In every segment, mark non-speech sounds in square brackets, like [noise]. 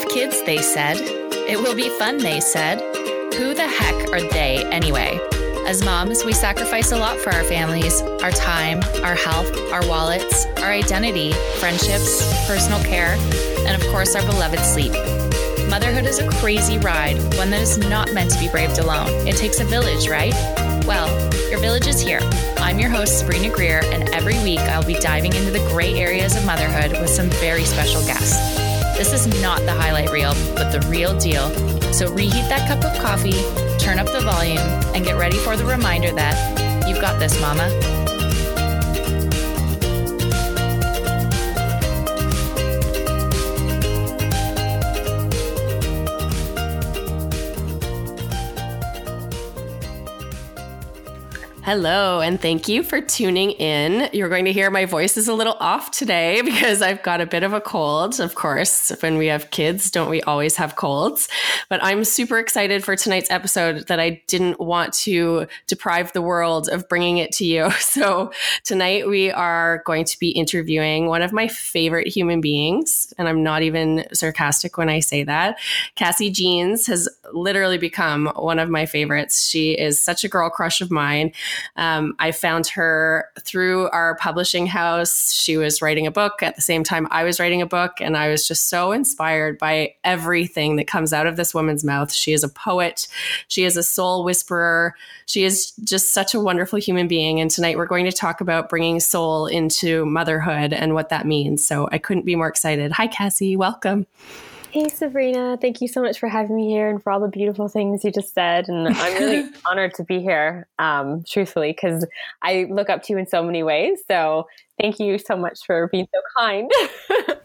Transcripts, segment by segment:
have kids, they said. It will be fun, they said. Who the heck are they anyway? As moms, we sacrifice a lot for our families our time, our health, our wallets, our identity, friendships, personal care, and of course, our beloved sleep. Motherhood is a crazy ride, one that is not meant to be braved alone. It takes a village, right? Well, your village is here. I'm your host, Sabrina Greer, and every week I'll be diving into the gray areas of motherhood with some very special guests. This is not the highlight reel, but the real deal. So reheat that cup of coffee, turn up the volume, and get ready for the reminder that you've got this, mama. Hello, and thank you for tuning in. You're going to hear my voice is a little off today [laughs] because I've got a bit of a cold. Of course, when we have kids, don't we always have colds? But I'm super excited for tonight's episode that I didn't want to deprive the world of bringing it to you. [laughs] So, tonight we are going to be interviewing one of my favorite human beings, and I'm not even sarcastic when I say that. Cassie Jeans has literally become one of my favorites. She is such a girl crush of mine. Um, I found her through our publishing house. She was writing a book at the same time I was writing a book, and I was just so inspired by everything that comes out of this woman's mouth. She is a poet, she is a soul whisperer, she is just such a wonderful human being. And tonight we're going to talk about bringing soul into motherhood and what that means. So I couldn't be more excited. Hi, Cassie. Welcome. Hey, Sabrina. Thank you so much for having me here and for all the beautiful things you just said. And I'm really [laughs] honored to be here, um, truthfully, because I look up to you in so many ways. So thank you so much for being so kind. [laughs]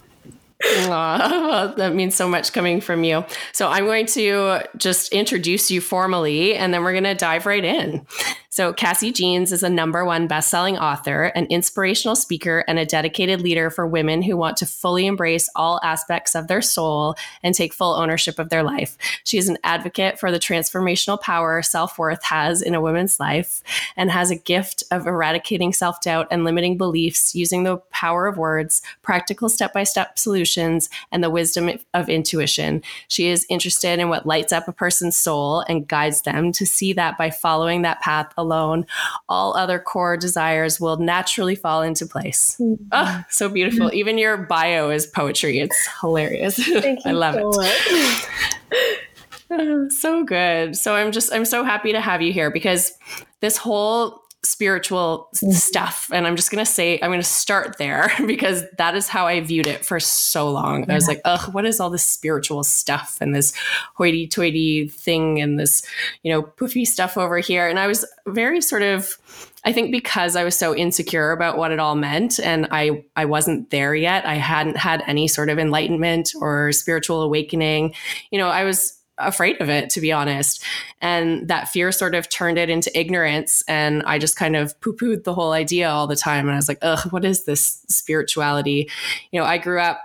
Aww, [laughs] that means so much coming from you. So I'm going to just introduce you formally and then we're going to dive right in. So, Cassie Jeans is a number one best-selling author, an inspirational speaker, and a dedicated leader for women who want to fully embrace all aspects of their soul and take full ownership of their life. She is an advocate for the transformational power self-worth has in a woman's life and has a gift of eradicating self-doubt and limiting beliefs using the power of words, practical step-by-step solutions, and the wisdom of intuition. She is interested in what lights up a person's soul and guides them to see that by following that path alone, all other core desires will naturally fall into place. Mm-hmm. Oh, so beautiful. Mm-hmm. Even your bio is poetry. It's hilarious. [laughs] Thank you. I love so it. [laughs] so good. So I'm just I'm so happy to have you here because this whole spiritual mm-hmm. stuff. And I'm just going to say, I'm going to start there [laughs] because that is how I viewed it for so long. Yeah. I was like, ugh, what is all this spiritual stuff and this hoity toity thing and this, you know, poofy stuff over here? And I was very sort of, I think because I was so insecure about what it all meant and I, I wasn't there yet, I hadn't had any sort of enlightenment or spiritual awakening. You know, I was afraid of it, to be honest. And that fear sort of turned it into ignorance. And I just kind of poo pooed the whole idea all the time. And I was like, ugh, what is this spirituality? You know, I grew up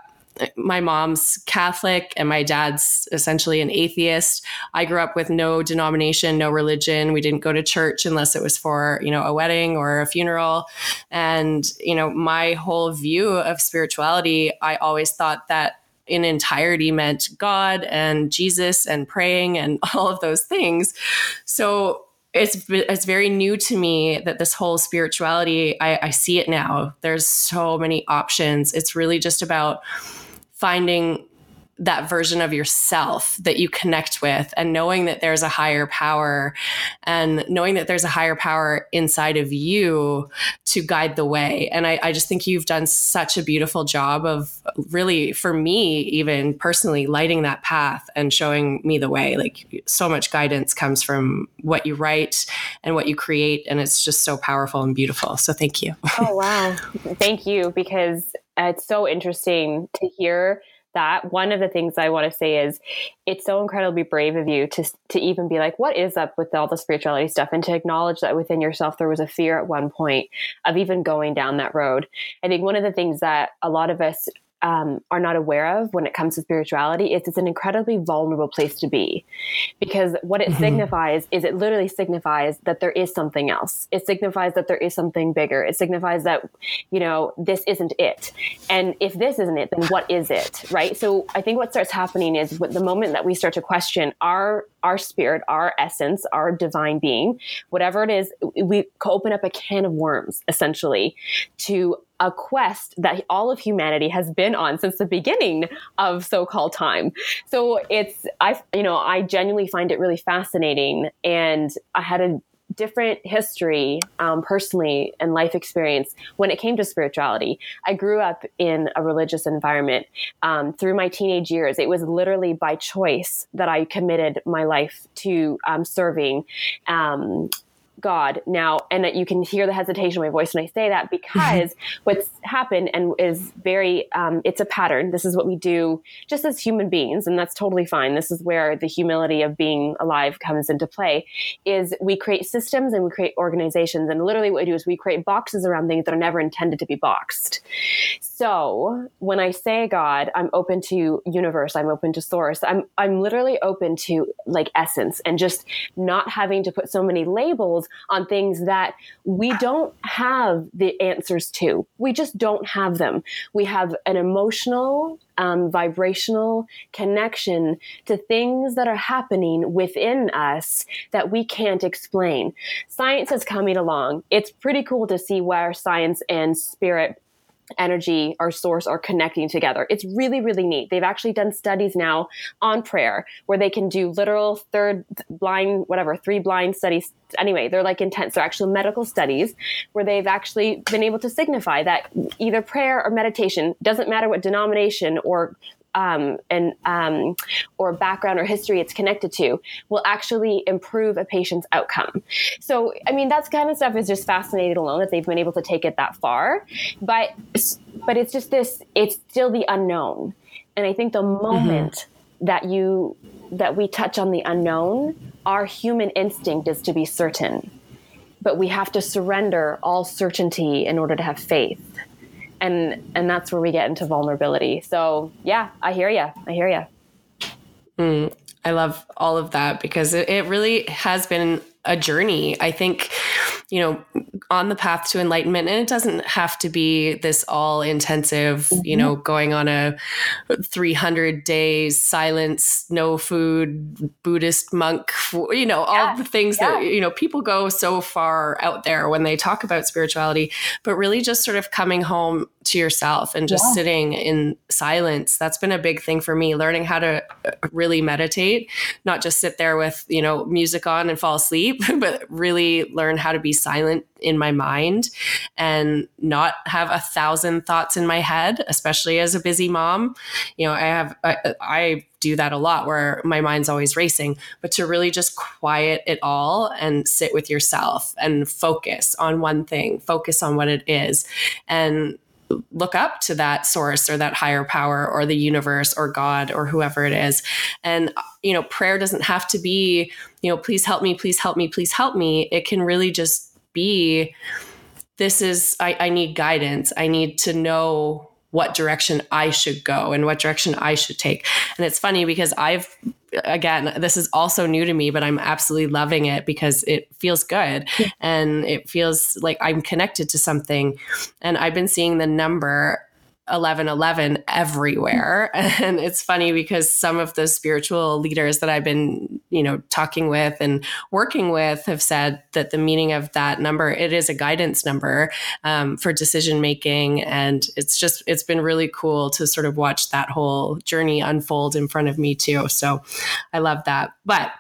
my mom's Catholic and my dad's essentially an atheist. I grew up with no denomination, no religion. We didn't go to church unless it was for, you know, a wedding or a funeral. And, you know, my whole view of spirituality, I always thought that in entirety meant God and Jesus and praying and [laughs] all of those things. So it's it's very new to me that this whole spirituality I, I see it now. There's so many options. It's really just about finding that version of yourself that you connect with and knowing that there's a higher power and knowing that there's a higher power inside of you to guide the way. And I, I, just think you've done such a beautiful job of really, for me, even personally, lighting that path and showing me the way. Like so much guidance comes from what you write and what you create. And it's just so powerful and beautiful. So thank you. Oh, wow. thank you. Because it's so interesting to hear that one of the things I want to say is it's so incredibly brave of you to to even be like, what is up with all the spirituality stuff, and to acknowledge that within yourself there was a fear at one point of even going down that road. I think one of the things that a lot of us um, are not aware of when it comes to spirituality is it's an incredibly vulnerable place to be. Because what it mm-hmm. signifies is it literally signifies that there is something else. It signifies that there is something bigger. It signifies that you know this isn't it. And if this isn't it then what is it right? So i think what starts happening is with the moment that we start to question our our spirit our essence our divine being whatever it is we open up a can of worms essentially to a quest that all of humanity has been on since the beginning of so-called time. So it's I you know I genuinely find it really fascinating, and I had a different history um, personally and life experience when it came to spirituality. I grew up in a religious environment um, through my teenage years. It was literally by choice that I committed my life to um, serving um, God now, and that you can hear the hesitation in my voice when I say that [laughs] because what's happened and is very, um, it's a pattern. This is what we do just as human beings, and that's totally fine. This is where the humility of being alive comes into play. Is we create systems and we create organizations, and literally what we do is we create boxes around things that are never intended to be boxed. So when I say God, I'm open to universe. I'm open to source. I'm I'm literally open to like essence and just not having to put so many labels on things that we don't have the answers to. We just don't have them. We have an emotional, um, vibrational connection to things that are happening within us that we can't explain. Science is coming along. It's pretty cool to see where science and spirit energy, our source are connecting together. It's really, really neat. They've actually done studies now on prayer where they can do literal third blind, whatever, three blind studies. Anyway, they're like intense. They're actual medical studies where they've actually been able to signify that either prayer or meditation doesn't matter what denomination or um, and um, or background or history it's connected to will actually improve a patient's outcome. So, I mean, that's kind of stuff is just fascinating alone that they've been able to take it that far. But but it's just this. It's still the unknown, and I think the mm-hmm. moment mm-hmm. that you that we touch on the unknown, our human instinct is to be certain. But we have to surrender all certainty in order to have faith and and that's where we get into vulnerability. So yeah, I hear you. I hear you. Mm, I love all of that because it, it really has been a journey. I think you know, on the path to enlightenment. And it doesn't have to be this all intensive, mm-hmm. you know, going on a 300 days silence, no food, Buddhist monk, you know, all the things yeah. that, you know, people go so far out there when they talk about spirituality, but really just sort of coming home to yourself and just yeah. sitting in silence. That's been a big thing for me, learning how to uh, really meditate, not just sit there with, you know, music on and fall asleep, [laughs] but really learn how to be silent in my mind and not have a thousand thoughts in my head, especially as a busy mom. You know, I have, I, I do that a lot where my mind's always racing, but to really just quiet it all and sit with yourself and focus on one thing, focus on what it is. And look up to that source or that higher power or the universe or God or whoever it is. And, you know, prayer doesn't have to be, you know, please help me, please help me, please help me. It can really just be this is I, I need guidance i need to know what direction I should go and what direction I should take. And it's funny because I've, again, this is also new to me, but I'm absolutely loving it because it feels good and it feels like I'm connected to something. And I've been seeing the number 1111 everywhere. [laughs] And it's funny because some of the spiritual leaders that I've been, you know, talking with and working with have said that the meaning of that number, it is a guidance number um, for decision making. And it's just, it's been really cool to sort of watch that whole journey unfold in front of me too. So I love that. But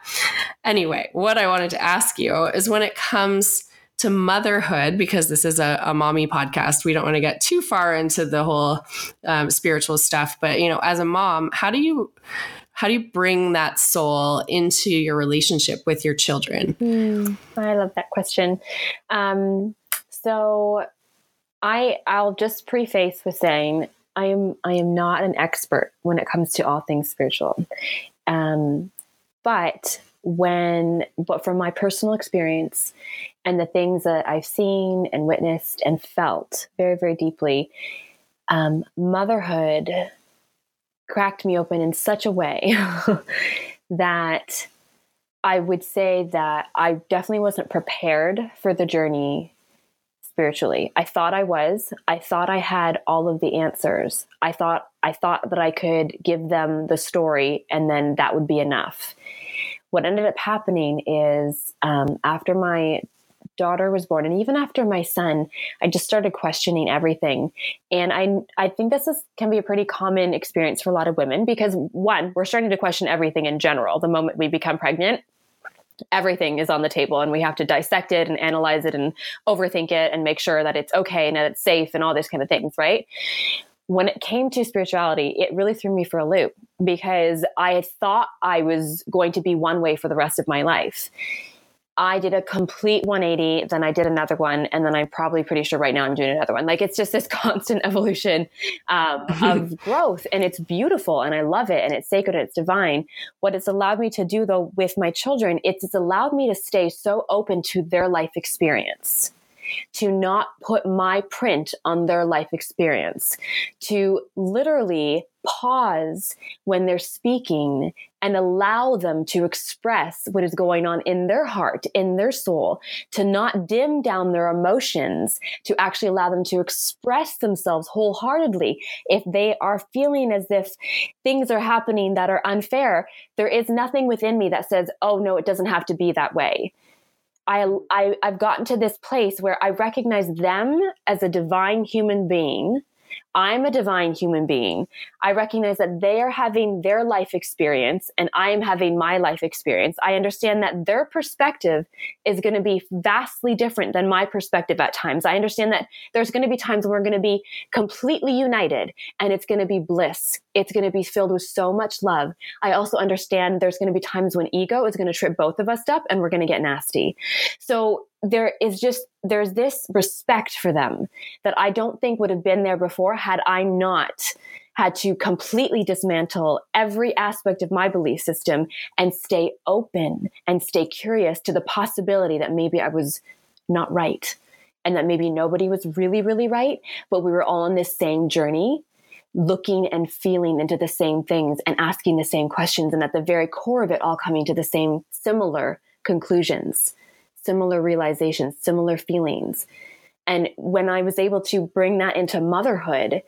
anyway, what I wanted to ask you is when it comes to motherhood, because this is a, a mommy podcast, we don't want to get too far into the whole um, spiritual stuff. But you know, as a mom, how do you how do you bring that soul into your relationship with your children? Mm, I love that question. Um, so I I'll just preface with saying I am I am not an expert when it comes to all things spiritual. Um, but when but from my personal experience and the things that I've seen and witnessed and felt very, very deeply, um, motherhood cracked me open in such a way [laughs] that I would say that I definitely wasn't prepared for the journey spiritually. I thought I was. I thought I had all of the answers. I thought I thought that I could give them the story and then that would be enough. What ended up happening is um, after my daughter was born and even after my son i just started questioning everything and i i think this is can be a pretty common experience for a lot of women because one we're starting to question everything in general the moment we become pregnant everything is on the table and we have to dissect it and analyze it and overthink it and make sure that it's okay and that it's safe and all these kind of things, right? When it came to spirituality, it really threw me for a loop because I thought I was going to be one way for the rest of my life. I did a complete 180, then I did another one, and then I'm probably pretty sure right now I'm doing another one. Like it's just this [laughs] constant evolution um, of [laughs] growth, and it's beautiful, and I love it, and it's sacred, and it's divine. What it's allowed me to do, though, with my children, it's, it's allowed me to stay so open to their life experience to not put my print on their life experience, to literally pause when they're speaking and allow them to express what is going on in their heart, in their soul, to not dim down their emotions, to actually allow them to express themselves wholeheartedly. If they are feeling as if things are happening that are unfair, there is nothing within me that says, oh no, it doesn't have to be that way. I, I, I've gotten to this place where I recognize them as a divine human being I'm a divine human being. I recognize that they are having their life experience and I am having my life experience. I understand that their perspective is going to be vastly different than my perspective at times. I understand that there's going to be times when we're going to be completely united and it's going to be bliss. It's going to be filled with so much love. I also understand there's going to be times when ego is going to trip both of us up and we're going to get nasty. So there is just there's this respect for them that I don't think would have been there before had I not had to completely dismantle every aspect of my belief system and stay open and stay curious to the possibility that maybe I was not right and that maybe nobody was really really right but we were all on this same journey looking and feeling into the same things and asking the same questions and at the very core of it all coming to the same similar conclusions similar realizations, similar feelings. And when I was able to bring that into motherhood,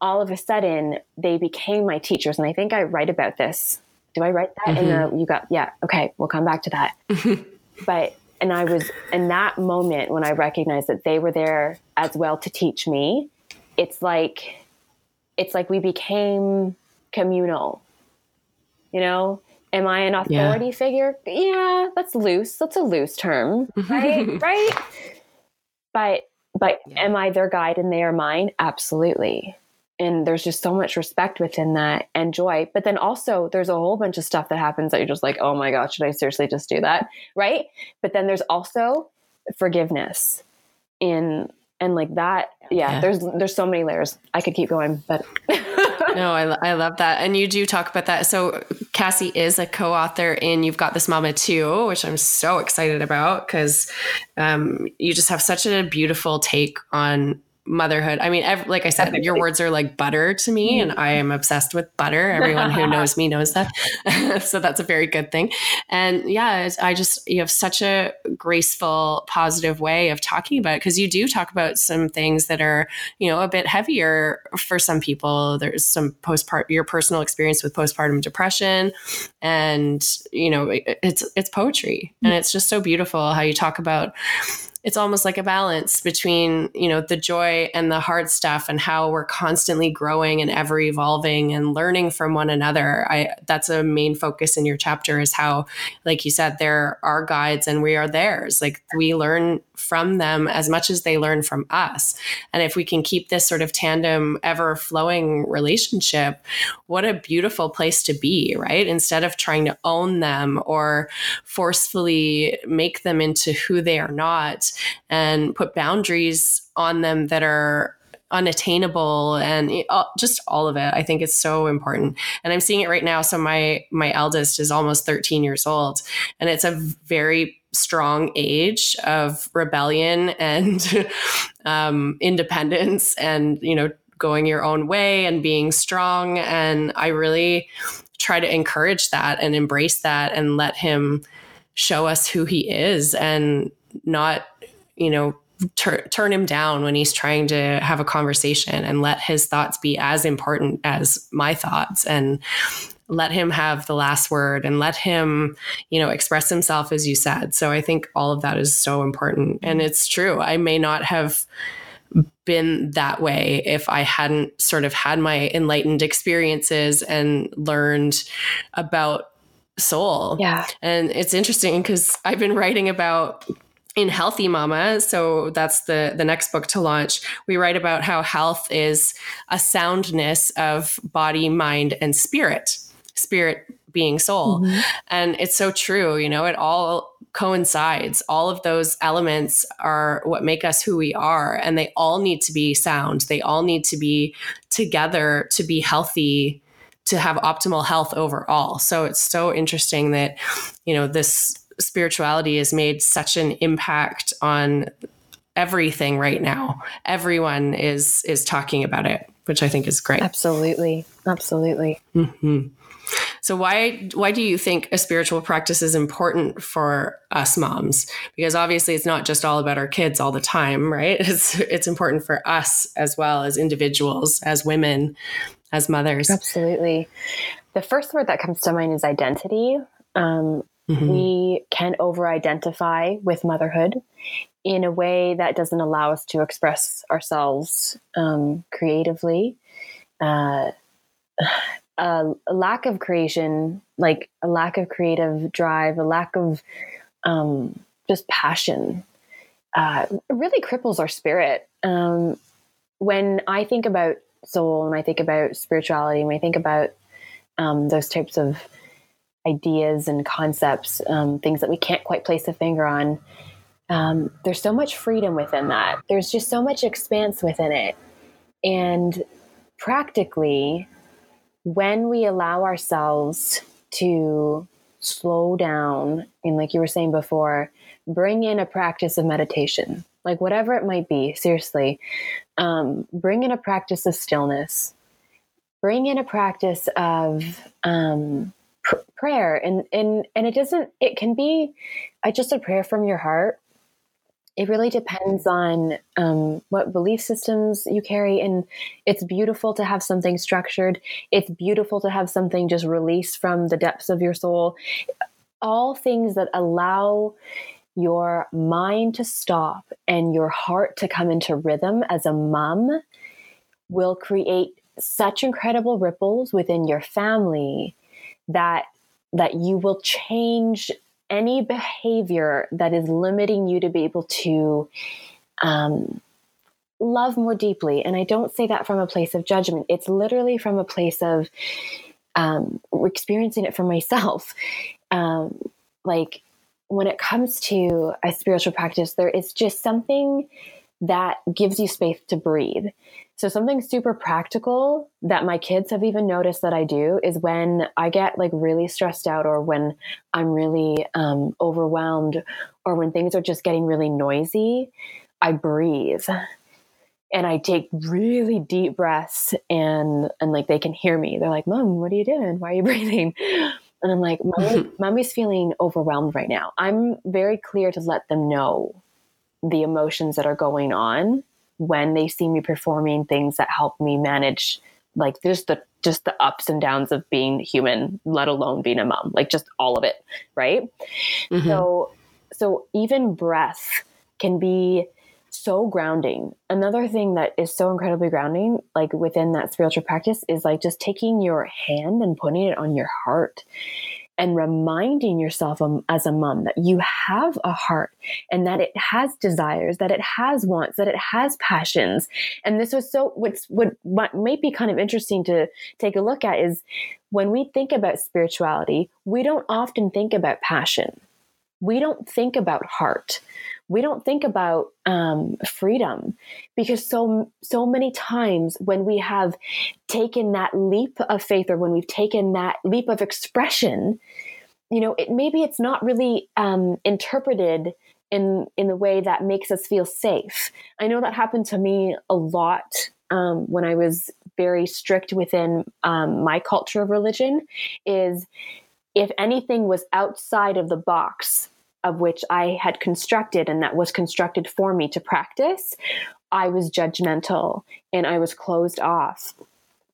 all of a sudden they became my teachers. And I think I write about this. Do I write that in the, mm-hmm. you got, yeah, okay, we'll come back to that. [laughs] but, and I was in that moment when I recognized that they were there as well to teach me. It's like, it's like we became communal, you know? Am I an authority yeah. figure? Yeah, that's loose. That's a loose term, [laughs] right? right? But but am I their guide and they are mine? Absolutely. And there's just so much respect within that and joy. But then also there's a whole bunch of stuff that happens that you're just like, oh my God, should I seriously just do that? Right. But then there's also forgiveness in and like that. Yeah, yeah. there's there's so many layers. I could keep going, but [laughs] no, I, I love that. And you do talk about that. So Cassie is a co-author in You've Got This Mama Too, which I'm so excited about because um, you just have such a beautiful take on motherhood. I mean, every, like I said, your words are like butter to me, mm-hmm. and I am obsessed with butter. Everyone who [laughs] knows me knows that. [laughs] so that's a very good thing. And yeah, I just, you have such a graceful, positive way of talking about it because you do talk about some things that are, you know, a bit heavier for some people. There's some postpartum, your personal experience with postpartum depression, and, you know, it's, it's poetry. And mm. it's just so beautiful how you talk about it's almost like a balance between you know the joy and the hard stuff and how we're constantly growing and ever evolving and learning from one another. I that's a main focus in your chapter is how like you said there are guides and we are theirs. Like we learn from them as much as they learn from us. And if we can keep this sort of tandem ever flowing relationship what a beautiful place to be right? Instead of trying to own them or forcefully make them into who they are not and put boundaries on them that are unattainable and just all of it. I think it's so important. And i'm seeing it right now. So my my eldest is almost 13 years old and it's a very strong age of rebellion and [laughs] um, independence and you know going your own way and being strong. And I really try to encourage that and embrace that and let him show us who he is and not, you know, tur- turn him down when he's trying to have a conversation and let his thoughts be as important as my thoughts and let him have the last word and let him, you know, express himself as you said. So I think all of that is so important. And it's true. I may not have been that way if I hadn't sort of had my enlightened experiences and learned about soul. Yeah. And it's interesting because I've been writing about in healthy mama so that's the the next book to launch we write about how health is a soundness of body mind and spirit spirit being soul. Mm-hmm. And it's so true, you know, it all coincides. All of those elements are what make us who we are, and they all need to be sound. They all need to be together to be healthy, to have optimal health overall. So it's so interesting that, you know, this spirituality has made such an impact on everything right now. Everyone is is talking about it, which I think is great. Absolutely, absolutely. Mm-hmm. So why why do you think a spiritual practice is important for us moms? Because obviously it's not just all about our kids all the time, right? [laughs] It's it's important for us as well as individuals, as women, as mothers. Absolutely. The first word that comes to mind is identity. Um, mm-hmm. We can over identify with motherhood in a way that doesn't allow us to express ourselves um, creatively. Uh, [sighs] a, lack of creation, like a lack of creative drive, a lack of um, just passion, uh, really cripples our spirit. Um, when I think about soul and I think about spirituality, when I think about um, those types of ideas and concepts, um, things that we can't quite place a finger on, um, there's so much freedom within that. There's just so much expanse within it. And practically, when we allow ourselves to slow down and like you were saying before bring in a practice of meditation like whatever it might be seriously um, bring in a practice of stillness bring in a practice of um, pr- prayer and and and it doesn't it can be uh, just a prayer from your heart it really depends on um, what belief systems you carry. And it's beautiful to have something structured. It's beautiful to have something just released from the depths of your soul. All things that allow your mind to stop and your heart to come into rhythm as a mom will create such incredible ripples within your family that that you will change any behavior that is limiting you to be able to um, love more deeply. And I don't say that from a place of judgment, it's literally from a place of um, experiencing it for myself. [laughs] Um, like when it comes to a spiritual practice, there is just something that gives you space to breathe. So, something super practical that my kids have even noticed that I do is when I get like really stressed out, or when I'm really um, overwhelmed, or when things are just getting really noisy, I breathe and I take really deep breaths and and like they can hear me. They're like, "Mom, what are you doing? Why are you [laughs] breathing?" And I'm like, Mommy, [laughs] "Mommy's feeling overwhelmed right now." I'm very clear to let them know the emotions that are going on when they see me performing things that help me manage like just the just the ups and downs of being human let alone being a mom like just all of it right? Mm-hmm. so so even breath can be so grounding. Another thing that is so incredibly grounding like within that spiritual practice is like just taking your hand and putting it on your heart and reminding yourself um, as a mom that you have a heart and that it has desires, that it has wants, that it has passions. And this was so, what's, what, what might be kind of interesting to take a look at is when we think about spirituality, we don't often think about passion. We don't think about heart we don't think about um, freedom because so so many times when we have taken that leap of faith or when we've taken that leap of expression you know it maybe it's not really um, interpreted in in the way that makes us feel safe. I know that happened to me a lot um, when I was very strict within um, my culture of religion is if anything was outside of the box of which I had constructed and that was constructed for me to practice, I was judgmental and I was closed off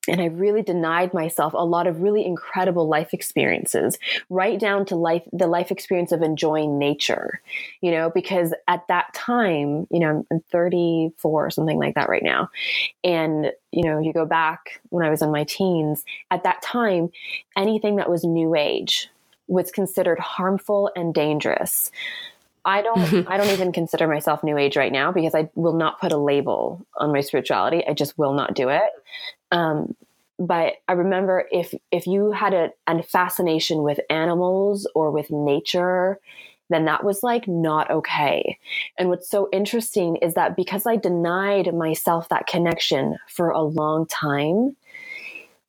and I really denied myself a lot of really incredible life experiences, right down to life, the life experience of enjoying nature, you know, because at that time, you know, I'm 34 or something like that right now. And, you know, you go back when I was in my teens, at that time, anything that was new age was considered harmful and dangerous. I don't [laughs] I don't even consider myself new age right now because I will not put a label on my spirituality. I just will not do it. Um, but I remember if if you had a, a fascination with animals or with nature, then that was like not okay. And what's so interesting is that because I denied myself that connection for a long time,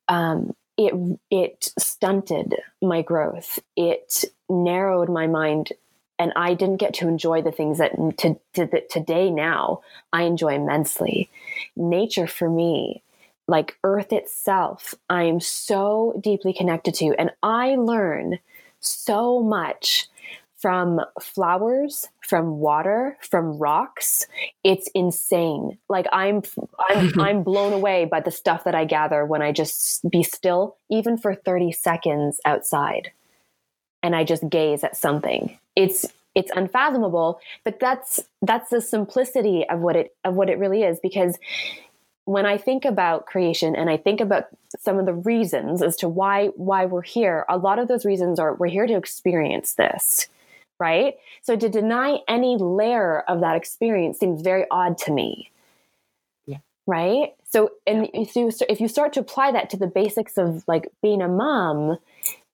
um, it it stunted my growth. It narrowed my mind and I didn't get to enjoy the things that to, to, today now I enjoy immensely. Nature for me like earth itself, I am so deeply connected to. And I learn so much from flowers, from water, from rocks. It's insane. Like I'm I'm [laughs] I'm blown away by the stuff that I gather when I just be still even for 30 seconds outside and I just gaze at something. It's it's unfathomable, but that's that's the simplicity of what it of what it really is because when I think about creation and I think about some of the reasons as to why why we're here, a lot of those reasons are we're here to experience this, right? So to deny any layer of that experience seems very odd to me. Yeah. Right? So and if you if you start to apply that to the basics of like being a mom,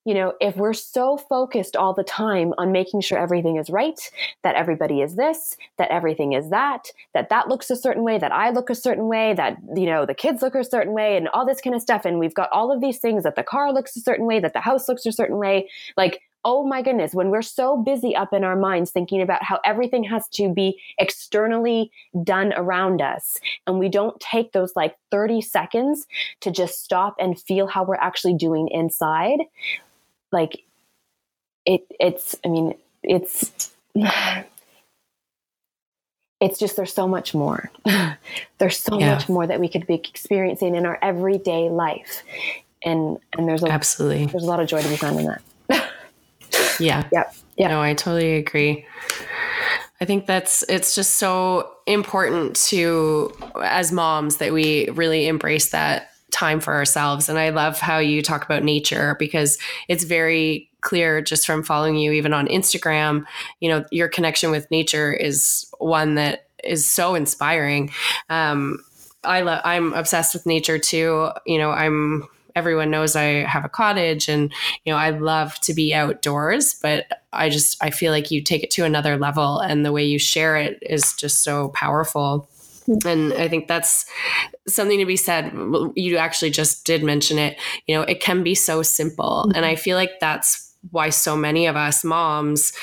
you know, if we're so focused all the time on making sure everything is right, that everybody is this, that everything is that, that that looks a certain way, that I look a certain way, that, you know, the kids look a certain way, and all this kind of stuff. And we've got all of these things that the car looks a certain way, that the house looks a certain way. Like, oh my goodness, when we're so busy up in our minds thinking about how everything has to be externally done around us, and we don't take those like 30 seconds to just stop and feel how we're actually doing inside, like it it's i mean it's [sighs] it's just there's so much more. [laughs] There's so yeah. much more that we could be experiencing in our everyday life and and there's a, absolutely. there's a lot of joy to be found in that yeah yeah yeah no i totally agree I think that's it's just so important to as moms that we really embrace that time for ourselves. And I love how you talk about nature because it's very clear just from following you even on Instagram, you know, your connection with nature is one that is so inspiring. Um, I love, I'm obsessed with nature too. You know, I'm, everyone knows I have a cottage and, you know, I love to be outdoors, but I just, I feel like you take it to another level and the way you share it is just so powerful. And I think that's something to be said. You actually just did mention it. You know, it can be so simple. Mm-hmm. And I feel like that's why so many of us moms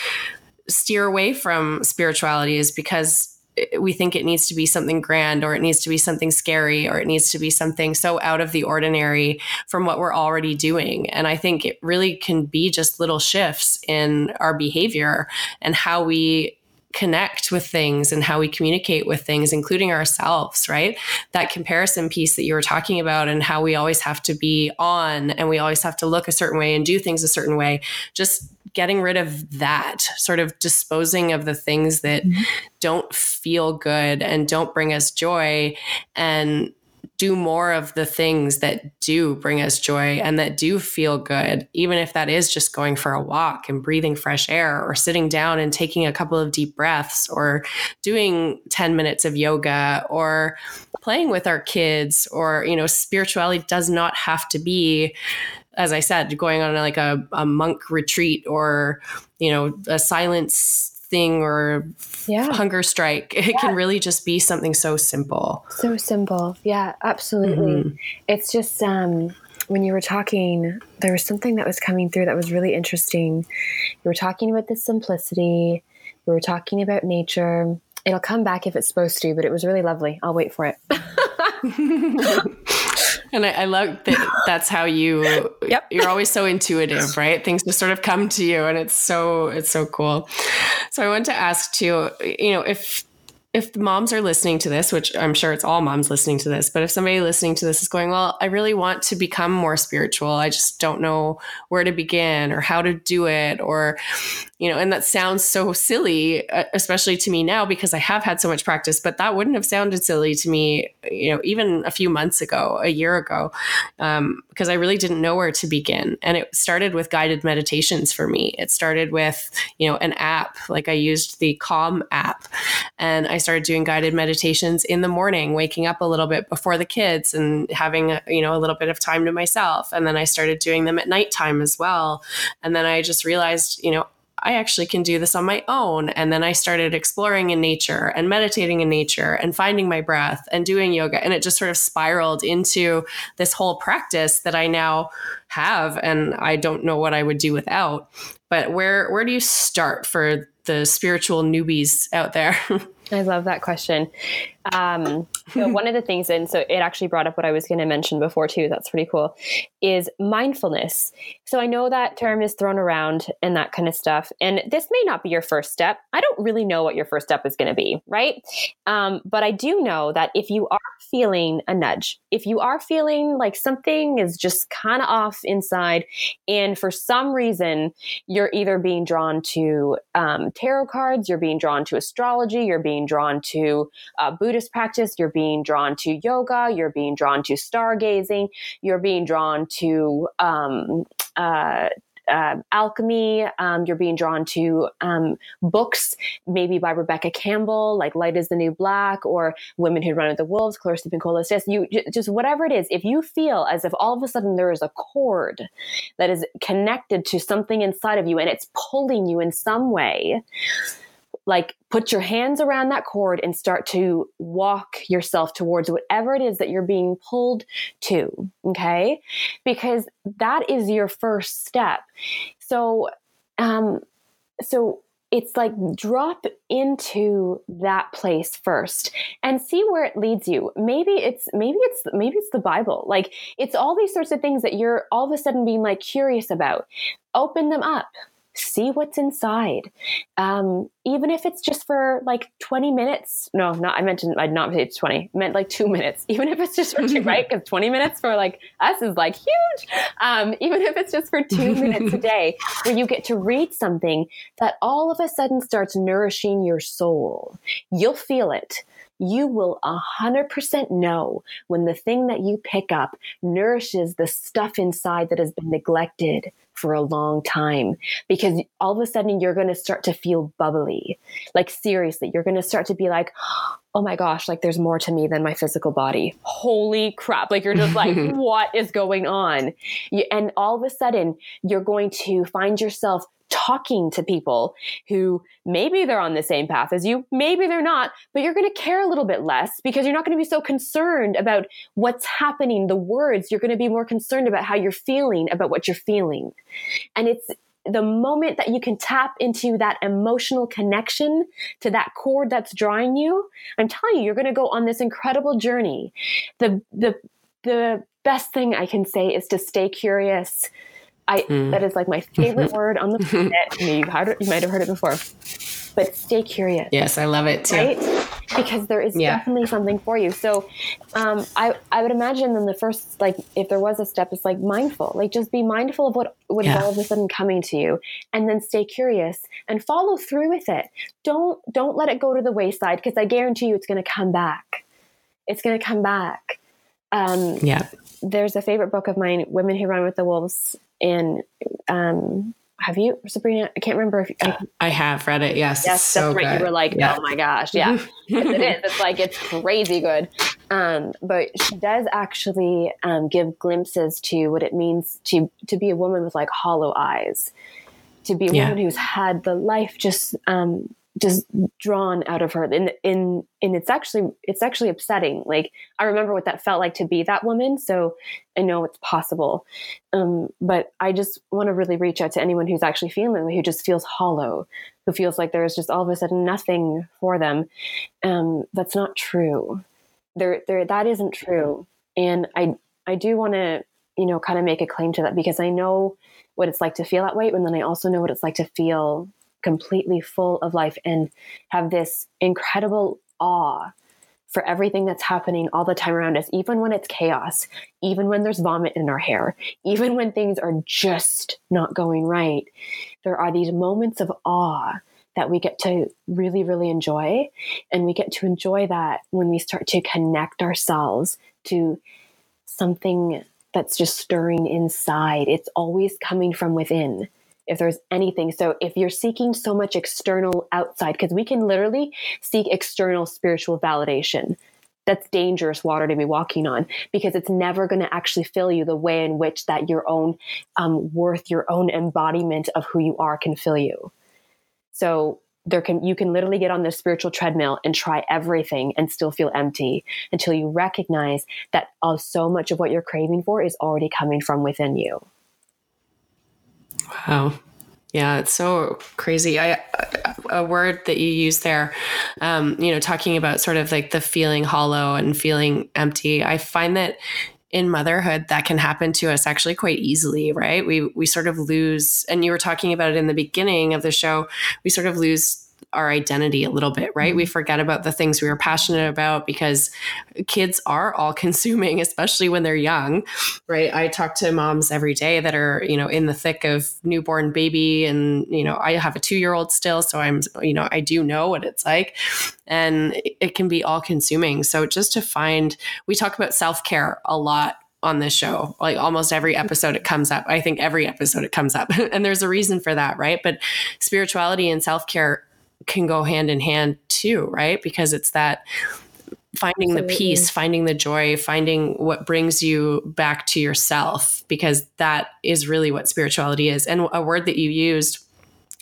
steer away from spirituality is because Eh, we think it needs to be something grand or it needs to be something scary or it needs to be something so out of the ordinary from what we're already doing. And I think it really can be just little shifts in our behavior and how we connect with things and how we communicate with things, including ourselves, right? That comparison piece that you were talking about and how we always have to be on and we always have to look a certain way and do things a certain way. Just getting rid of that, sort of disposing of the things that mm-hmm. don't feel good and don't bring us joy and do more of the things that do bring us joy and that do feel good, even if that is just going for a walk and breathing fresh air or sitting down and taking a couple of deep breaths or doing 10 minutes of yoga or playing with our kids or, you know, spirituality does not have to be as I said, going on like a, a monk retreat or, you know, a silence thing or yeah. hunger strike. It yeah. can really just be something so simple. So simple. Yeah, absolutely. Mm-hmm. It's just um, when you were talking, there was something that was coming through that was really interesting. You were talking about the simplicity, we were talking about nature. It'll come back if it's supposed to, but it was really lovely. I'll wait for it. [laughs] [laughs] and I, I, love that that's how you yep. you're always so intuitive, right? Things just sort of come to you and it's so it's so cool. So I want to ask too, you know, if if moms are listening to this, which I'm sure it's all moms listening to this, but if somebody listening to this is going, well, I really want to become more spiritual. I just don't know where to begin or how to do it or you know, and that sounds so silly, uh, especially to me now because I have had so much practice, but that wouldn't have sounded silly to me, you know, even a few months ago, a year ago, um, because I really didn't know where to begin. And it started with guided meditations for me. It started with, you know, an app, like I used the Calm app, and I started doing guided meditations in the morning, waking up a little bit before the kids and having, you know, a little bit of time to myself. And then I started doing them at nighttime as well. And then I just realized, you know, I actually can do this on my own. And then I started exploring in nature and meditating in nature and finding my breath and doing yoga. And it just sort of spiraled into this whole practice that I now have. And I don't know what I would do without. But where where do you start for the spiritual newbies out there? [laughs] I love that question. Um, so [laughs] one of the things, and so it actually brought up what I was going to mention before too. That's pretty cool. Is mindfulness. So I know that term is thrown around and that kind of stuff, and this may not be your first step. I don't really know what your first step is going to be, right? Um, but I do know that if you are feeling a nudge, if you are feeling like something is just kind of off inside, and for some reason you're either being drawn to um, tarot cards, you're being drawn to astrology, you're being drawn to uh, Buddhist practice, you're being drawn to yoga, you're being drawn to stargazing, you're being drawn to um, uh, uh, alchemy. Um, you're being drawn to um, books, maybe by Rebecca Campbell, like Light is the New Black, or Women Who Run with the Wolves, Clarissa Pinkola. Just you, just whatever it is. If you feel as if all of a sudden there is a cord that is connected to something inside of you and it's pulling you in some way, like put your hands around that cord and start to walk yourself towards whatever it is that you're being pulled to. Okay. Because that is your first step. So, um, so it's like drop into that place first and see where it leads you maybe it's maybe it's maybe it's the bible like it's all these sorts of things that you're all of a sudden being like curious about open them up see what's inside. Um, even if it's just for like 20 minutes. No, not, I mentioned, I'd not say 20, I meant like two minutes. [laughs] Even if it's just for two, right? [laughs] Because 20 minutes for like us is like huge. Um, even if it's just for two [laughs] minutes a day where you get to read something that all of a sudden starts nourishing your soul, you'll feel it you will 100% know when the thing that you pick up nourishes the stuff inside that has been neglected for a long time because all of a sudden you're going to start to feel bubbly. Like, seriously, you're going to start to be like, oh my gosh, like there's more to me than my physical body. Holy crap. Like, you're just like, [laughs] what is going on? You, and all of a sudden, you're going to find yourself talking to people who maybe they're on the same path as you, maybe they're not, but you're going to care a little bit less because you're not going to be so concerned about what's happening, the words. You're going to be more concerned about how you're feeling about what you're feeling. And it's, the moment that you can tap into that emotional connection to that cord that's drawing you, I'm telling you, you're going to go on this incredible journey. The, the, the best thing I can say is to stay curious, I mm. that is like my favorite [laughs] word on the planet. you've heard, you might have heard it before, but stay curious. Yes, I love it too. Right? Because there is yeah. definitely something for you. So, um, I I would imagine then the first like if there was a step, it's like mindful. Like just be mindful of what what yeah. is all of a sudden coming to you, and then stay curious and follow through with it. Don't don't let it go to the wayside because I guarantee you it's going to come back. It's going to come back. Um, yeah. There's a favorite book of mine, Women Who Run with the Wolves and um, have you, Sabrina? I can't remember if I, I have read it. Yes, yes, so that's right. Good. You were like, yeah. oh my gosh, yeah, [laughs] it is. It's like it's crazy good. Um, but she does actually um, give glimpses to what it means to to be a woman with like hollow eyes, to be a yeah. woman who's had the life just um, just drawn out of her. And in and it's actually it's actually upsetting. Like i remember what that felt like to be that woman so i know it's possible. Um, but i just want to really reach out to anyone who's actually feeling who just feels hollow who feels like there's just all of a sudden nothing for them. Um, that's not true. There there that isn't true. And i i do want to you know kind of make a claim to that because i know what it's like to feel that way and then i also know what it's like to feel completely full of life and have this incredible awe for everything that's happening all the time around us, even when it's chaos, even when there's vomit in our hair, even when things are just not going right. There are these moments of awe that we get to really, really enjoy. And we get to enjoy that when we start to connect ourselves to something that's just stirring inside. It's always coming from within if there's anything. So if you're seeking so much external outside, because we can literally seek external spiritual validation. That's dangerous water to be walking on because it's never going to actually fill you the way in which that your own um, worth, your own embodiment of who you are can fill you. So there can you can literally get on this spiritual treadmill and try everything and still feel empty until you recognize that uh, so much of what you're craving for is already coming from within you. Wow. Yeah, it's so crazy. I a word that you use there, um, you know, talking about sort of like the feeling hollow and feeling empty. I find that in motherhood that can happen to us actually quite easily, right? We we sort of lose, and you were talking about it in the beginning of the show. We sort of lose our identity a little bit, right? We mm-hmm. forget about the things we were passionate about because kids are all [laughs] consuming, especially when they're young, right? I talk to moms every day that are, you know, in the thick of newborn baby. And, you know, I have a two year old still. So I'm, you know, I do know what it's like. And it can be all consuming. So just to find, we talk about self care a lot on this show. Like almost every episode it comes up. I think every episode it comes up. [laughs] and there's a reason for that, right? But spirituality and self-care can go hand in hand too, right? Because it's that finding Absolutely. the peace, finding the joy, finding what brings you back to yourself, because that is really what spirituality is. And a word that you used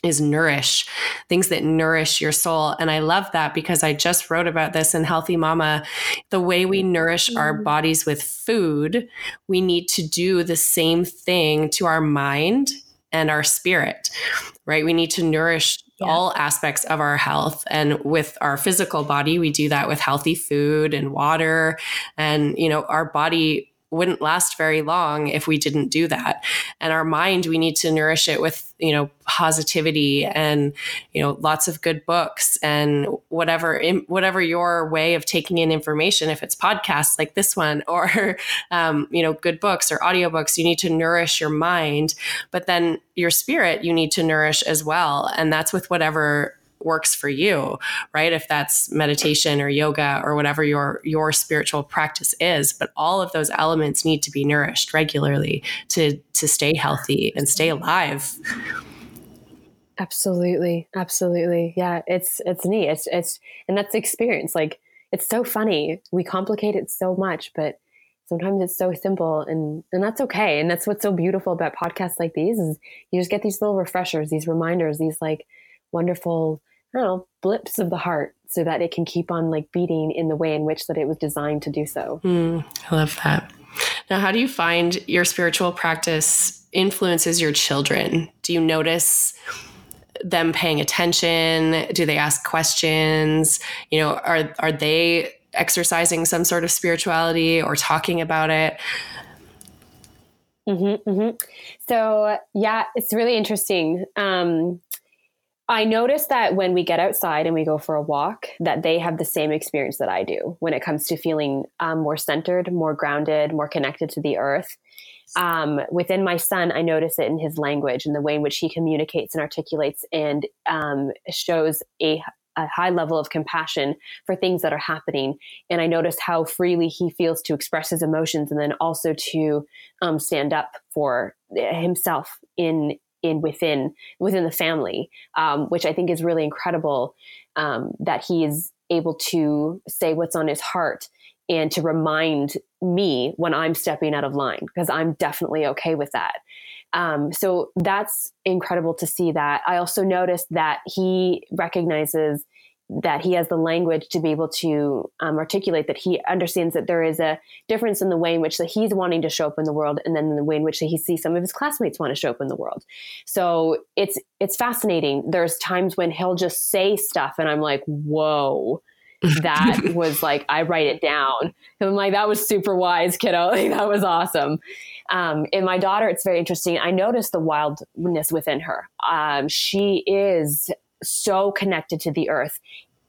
is nourish, things that nourish your soul. And I love that because I just wrote about this in Healthy Mama. The way we nourish mm-hmm. our bodies with food, we need to do the same thing to our mind and our spirit, right? We need to nourish yeah. all aspects of our health. And with our physical body, we do that with healthy food and water. And, you know, our body wouldn't last very long if we didn't do that. And our mind, we need to nourish it with, you know, positivity and, you know, lots of good books and whatever, whatever your way of taking in information, if it's podcasts like this one [laughs] or, um, you know, good books or audiobooks, you need to nourish your mind, but then your spirit, you need to nourish as well. And that's with whatever works for you, right? If that's meditation or yoga or whatever your your spiritual practice is, but all of those elements need to be nourished regularly to to stay healthy and stay alive. Absolutely. Absolutely. Yeah, it's it's neat. It's it's and that's experience. Like it's so funny. We complicate it so much, but sometimes it's so simple and and that's okay. And that's what's so beautiful about podcasts like these is you just get these little refreshers, these reminders, these like wonderful I don't know, blips of the heart so that it can keep on like beating in the way in which that it was designed to do so. Mm, I love that. Now, how do you find your spiritual practice influences your children? Do you notice them paying attention? Do they ask questions? You know, are are they exercising some sort of spirituality or talking about it? Mm-hmm, mm-hmm. So yeah, it's really interesting. Um, I notice that when we get outside and we go for a walk, that they have the same experience that I do when it comes to feeling um, more centered, more grounded, more connected to the earth. Um, within my son, I notice it in his language and the way in which he communicates and articulates and um, shows a, a high level of compassion for things that are happening. And I notice how freely he feels to express his emotions and then also to um, stand up for himself in in within within the family, um, which I think is really incredible um, that he is able to say what's on his heart and to remind me when I'm stepping out of line because I'm definitely okay with that. Um, so that's incredible to see that. I also noticed that he recognizes that he has the language to be able to um, articulate that he understands that there is a difference in the way in which that he's wanting to show up in the world and then the way in which he sees some of his classmates want to show up in the world so it's it's fascinating there's times when he'll just say stuff and i'm like whoa [laughs] that was like I write it down. I'm like, that was super wise, kiddo. [laughs] Like, that was awesome. Um, in my daughter, it's very interesting. I noticed the wildness within her. Um, she is so connected to the earth.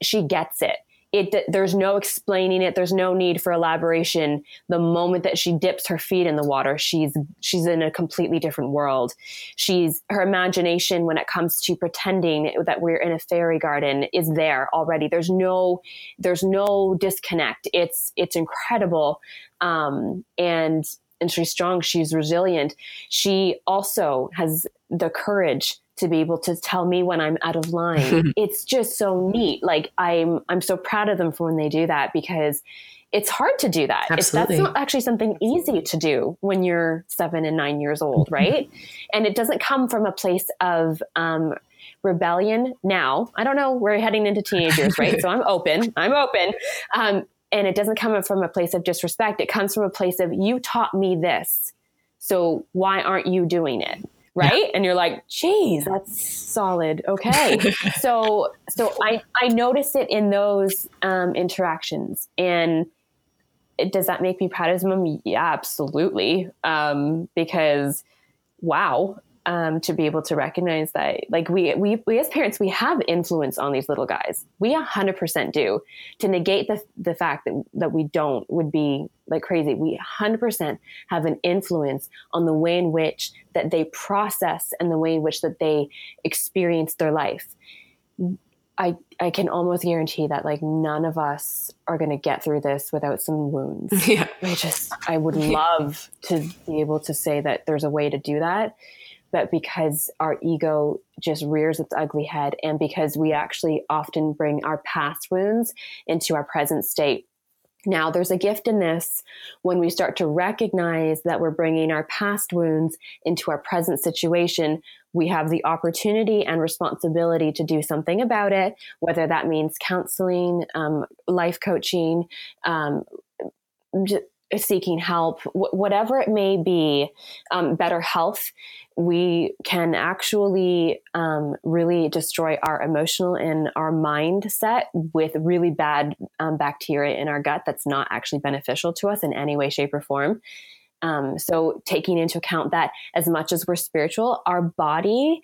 She gets it. It there's no explaining it. There's no need for elaboration. The moment that she dips her feet in the water she's she's in a completely different world. She's her imagination when it comes to pretending that we're in a fairy garden is there already. There's no there's no disconnect. It's it's incredible. Um, and and she's strong. She's resilient. She also has the courage to be able to tell me when I'm out of line. [laughs] it's just so neat. Like I'm I'm so proud of them for when they do that because it's hard to do that. It's, that's not actually something easy to do when you're seven and nine years old, mm-hmm. right? and it doesn't come from a place of um, rebellion now. I don't know. We're heading into teenagers, right? so I'm open. [laughs] I'm open. Um, and it doesn't come from a place of disrespect. It comes from a place of you taught me this. So why aren't you doing it? Right? Yeah. And you're like, geez, that's solid. Okay. [laughs] so so I I notice it in those um, interactions, and it, does that make me proud as a mom? Yeah, absolutely. Um, because wow, um, to be able to recognize that like we, we we as parents we have influence on these little guys. We 100% do. To negate the, the fact that, that we don't would be like crazy. We 100% have an influence on the way in which that they process and the way in which that they experience their life. I, I can almost guarantee that like none of us are going to get through this without some wounds. [laughs] Yeah. I just, I would [laughs] love to be able to say that there's a way to do that but because our ego just rears its ugly head and because we actually often bring our past wounds into our present state. Now, there's a gift in this when we start to recognize that we're bringing our past wounds into our present situation. We have the opportunity and responsibility to do something about it, whether that means counseling, um, life coaching, um, seeking help, whatever it may be, um, better health, we can actually um, really destroy our emotional and our mindset with really bad um, bacteria in our gut that's not actually beneficial to us in any way, shape, or form. Um, so, taking into account that as much as we're spiritual, our body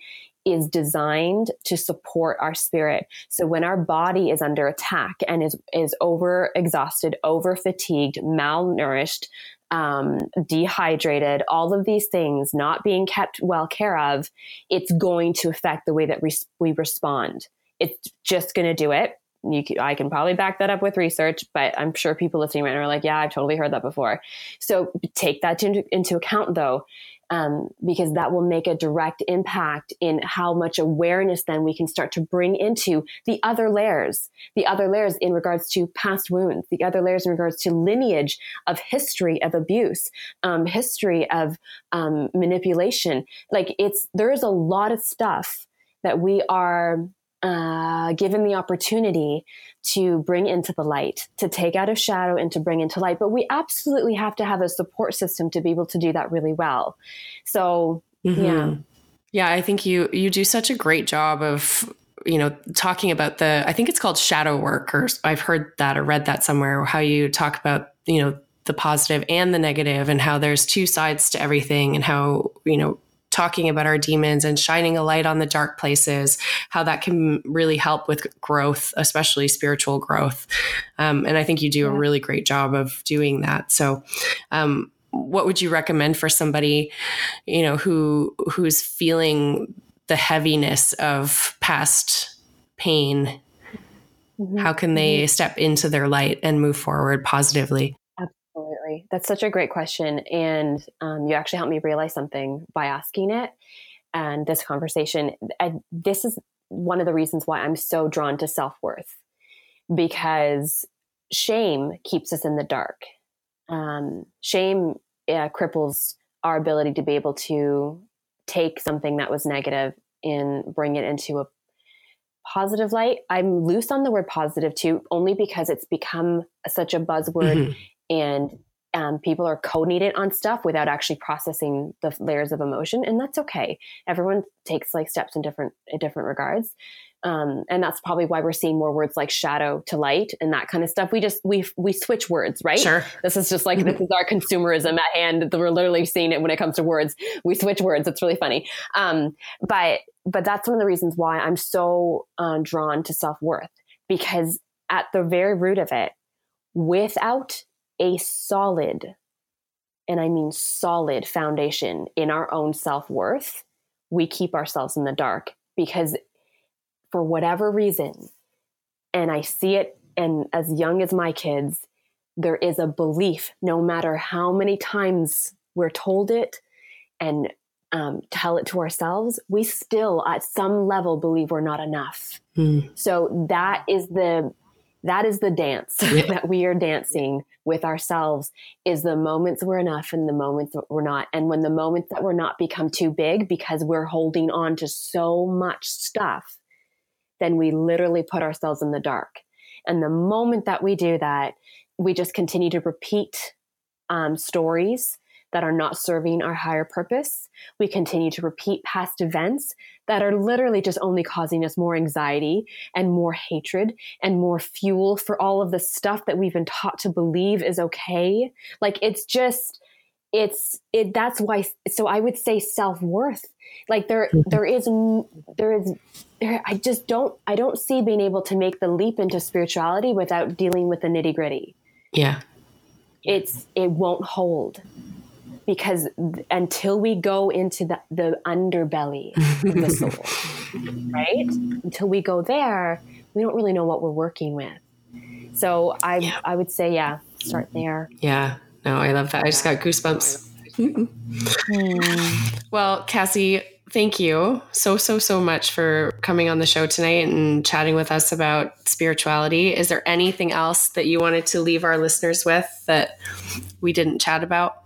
is designed to support our spirit. So when our body is under attack and is is over exhausted, over fatigued, malnourished, um, dehydrated, all of these things not being kept well care of, it's going to affect the way that we, we respond. It's just going to do it. Can, I can probably back that up with research, but I'm sure people listening right now are like, yeah, I've totally heard that before. So take that into, into account though um, because that will make a direct impact in how much awareness then we can start to bring into the other layers, the other layers in regards to past wounds, the other layers in regards to lineage of history of abuse, um, history of um, manipulation. Like it's, there is a lot of stuff that we are uh, given the opportunity to bring into the light, to take out of shadow and to bring into light. But we absolutely have to have a support system to be able to do that really well. So, mm-hmm. yeah. Yeah, I think you you do such a great job of you know talking about the I think it's called shadow work or I've heard that or read that somewhere how you talk about you know the positive and the negative and how there's two sides to everything and how you know talking about our demons and shining a light on the dark places, how that can really help with growth, especially spiritual growth. Um, and I think you do yeah. a really great job of doing that. So, um, what would you recommend for somebody, you know, who who's feeling the heaviness of past pain? Mm-hmm. How can they mm-hmm. step into their light and move forward positively? Absolutely. That's such a great question. And um, you actually helped me realize something by asking it. And this conversation, I, this is one of the reasons why I'm so drawn to self worth because shame keeps us in the dark. Um, shame uh, cripples our ability to be able to take something that was negative and bring it into a positive light. I'm loose on the word positive too, only because it's become such a buzzword mm-hmm and um, people are coding it on stuff without actually processing the layers of emotion and that's okay everyone takes like steps in different in different regards Um, and that's probably why we're seeing more words like shadow to light and that kind of stuff. We just we we switch words, right? Sure. This is just like this is our consumerism at hand. We're literally seeing it when it comes to words. We switch words. It's really funny. Um, but but that's one of the reasons why I'm so uh, drawn to self worth because at the very root of it, without a solid, and I mean solid foundation in our own self worth, we keep ourselves in the dark because for whatever reason, and I see it, and as young as my kids, there is a belief, no matter how many times we're told it and um, tell it to ourselves, we still at some level believe we're not enough. Mm. So that is the that is the dance yeah. [laughs] that we are dancing with ourselves is the moments we're enough and the moments that we're not and when the moments that we're not become too big because we're holding on to so much stuff then we literally put ourselves in the dark. And the moment that we do that, we just continue to repeat um, stories that are not serving our higher purpose. We continue to repeat past events that are literally just only causing us more anxiety and more hatred and more fuel for all of the stuff that we've been taught to believe is okay. Like it's just, it's it that's why so i would say self-worth like there mm-hmm. there is there is there i just don't i don't see being able to make the leap into spirituality without dealing with the nitty-gritty yeah it's it won't hold because until we go into the, the underbelly of the soul [laughs] right until we go there we don't really know what we're working with so i yeah. i would say yeah start mm-hmm. there yeah no, I love that. I just got goosebumps. Hmm. well, Cassie, thank you so, so, so much for coming on the show tonight and chatting with us about spirituality. Is there anything else that you wanted to leave our listeners with that we didn't chat about?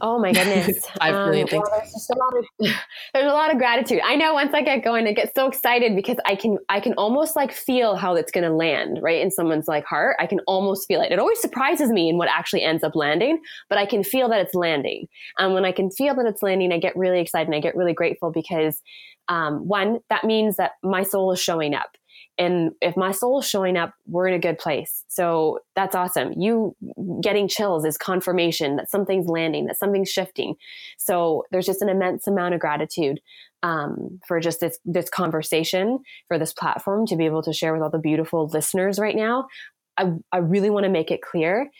Oh my goodness. [laughs] I really um, think well, there's a lot of [laughs] there's a lot of gratitude. I know once I get going, I get so excited because I can I can almost like feel how it's gonna land, right? In someone's like heart. I can almost feel it. It always surprises me in what actually ends up landing, but I can feel that it's landing. And when I can feel that it's landing, I get really excited and I get really grateful because um, one, that means that my soul is showing up and if my soul's showing up we're in a good place. So that's awesome. You getting chills is confirmation that something's landing that something's shifting. So there's just an immense amount of gratitude um, for just this this conversation for this platform to be able to share with all the beautiful listeners right now. I, I really want to make it clear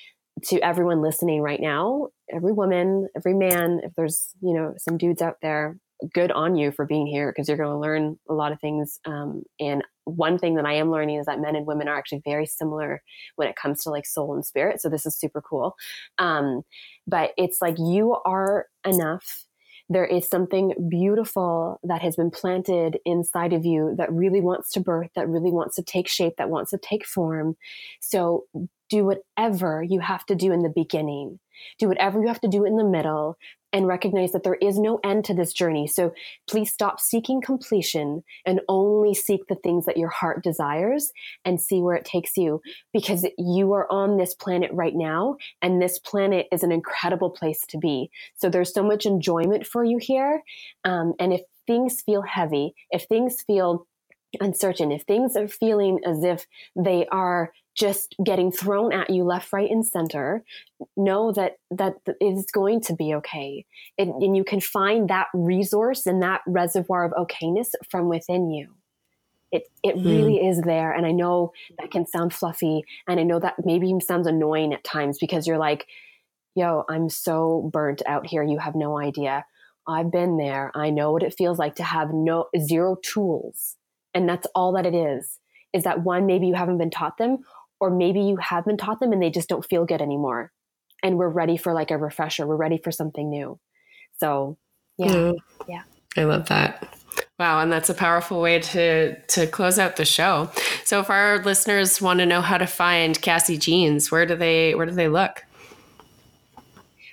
to everyone listening right now every woman every man if there's you know some dudes out there good on you for being here because you're going to learn a lot of things. Um, and one thing that I am learning is that men and women are actually very similar when it comes to like soul and spirit. So this is super cool. Um, but it's like you are enough. There is something beautiful that has been planted inside of you that really wants to birth, that really wants to take shape, that wants to take form. So do whatever you have to do in the beginning. Do whatever you have to do in the middle and recognize that there is no end to this journey. So please stop seeking completion and only seek the things that your heart desires and see where it takes you because you are on this planet right now and this planet is an incredible place to be. So there's so much enjoyment for you here. Um, and if things feel heavy, if things feel uncertain, if things are feeling as if they are just getting thrown at you left, right, and center, know that that it is going to be okay. It, and you can find that resource and that reservoir of okayness from within you. It it mm. really is there. And I know that can sound fluffy, and I know that maybe even sounds annoying at times because you're like, "Yo, I'm so burnt out here. You have no idea." I've been there. I know what it feels like to have no zero tools. And that's all that it is. Is that one, maybe you haven't been taught them, or maybe you have been taught them and they just don't feel good anymore. And we're ready for like a refresher. We're ready for something new. So yeah. Mm. yeah. I love that. Wow and that's a powerful way to to close out the show. So if our listeners want to know how to find cassie jeans where do they where do they look?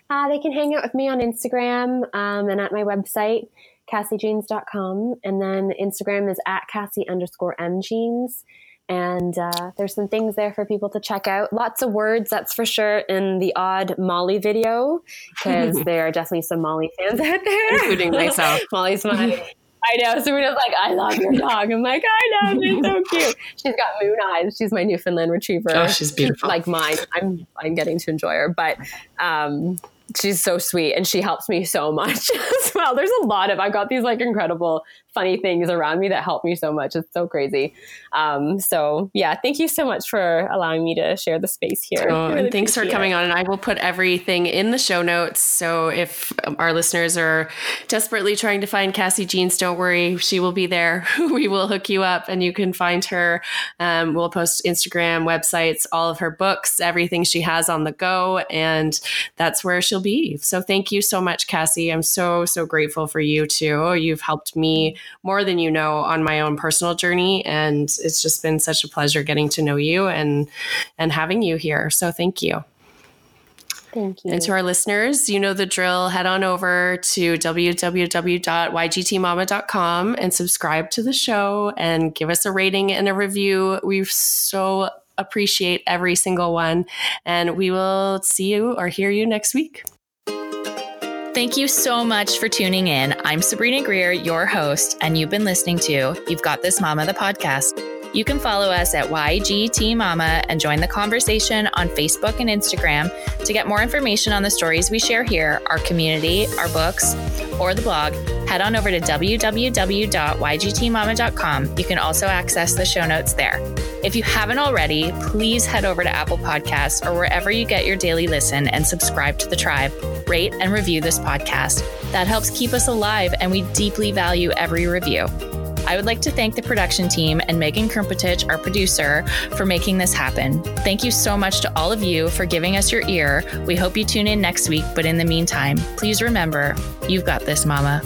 Uh, they can hang out with me on instagram um, and at my website cassiejeans.com and then instagram is at cassie underscore m jeans and uh, there's some things there for people to check out. Lots of words, that's for sure, in the odd Molly video, because [laughs] there are definitely some Molly fans out there, including myself. [laughs] Molly's my. I know. Serena's like, I love your dog. I'm like, I know. She's so [laughs] cute. She's got moon eyes. She's my Newfoundland retriever. Oh, she's beautiful. Like mine. I'm I'm getting to enjoy her. But um she's so sweet and she helps me so much [laughs] as well. There's a lot of I've got these like incredible funny things around me that help me so much. It's so crazy. Um, so yeah, thank you so much for allowing me to share the space here. Oh, really and thanks for coming it. on. And I will put everything in the show notes. So if our listeners are desperately trying to find Cassie Jeans, don't worry, she will be there. [laughs] we will hook you up and you can find her. Um, we'll post Instagram, websites, all of her books, everything she has on the go, and that's where she'll be. So thank you so much, Cassie. I'm so so grateful for you too. You've helped me more than you know on my own personal journey. And it's just been such a pleasure getting to know you and and having you here. So thank you. Thank you. And to our listeners, you know the drill. Head on over to www.ygtmama.com and subscribe to the show and give us a rating and a review. We've so appreciate every single one. And we will see you or hear you next week. Thank you so much for tuning in. I'm Sabrina Greer, your host, and you've been listening to You've Got This Mama, the podcast. You can follow us at YGT Mama and join the conversation on Facebook and Instagram to get more information on the stories we share here, our community, our books, or the blog. Head on over to www.ygtmama.com. You can also access the show notes there. If you haven't already, please head over to Apple Podcasts or wherever you get your daily listen and subscribe to the tribe. Rate and review this podcast. That helps keep us alive, and we deeply value every review. I would like to thank the production team and Megan Krumpetich, our producer, for making this happen. Thank you so much to all of you for giving us your ear. We hope you tune in next week, but in the meantime, please remember you've got this, Mama.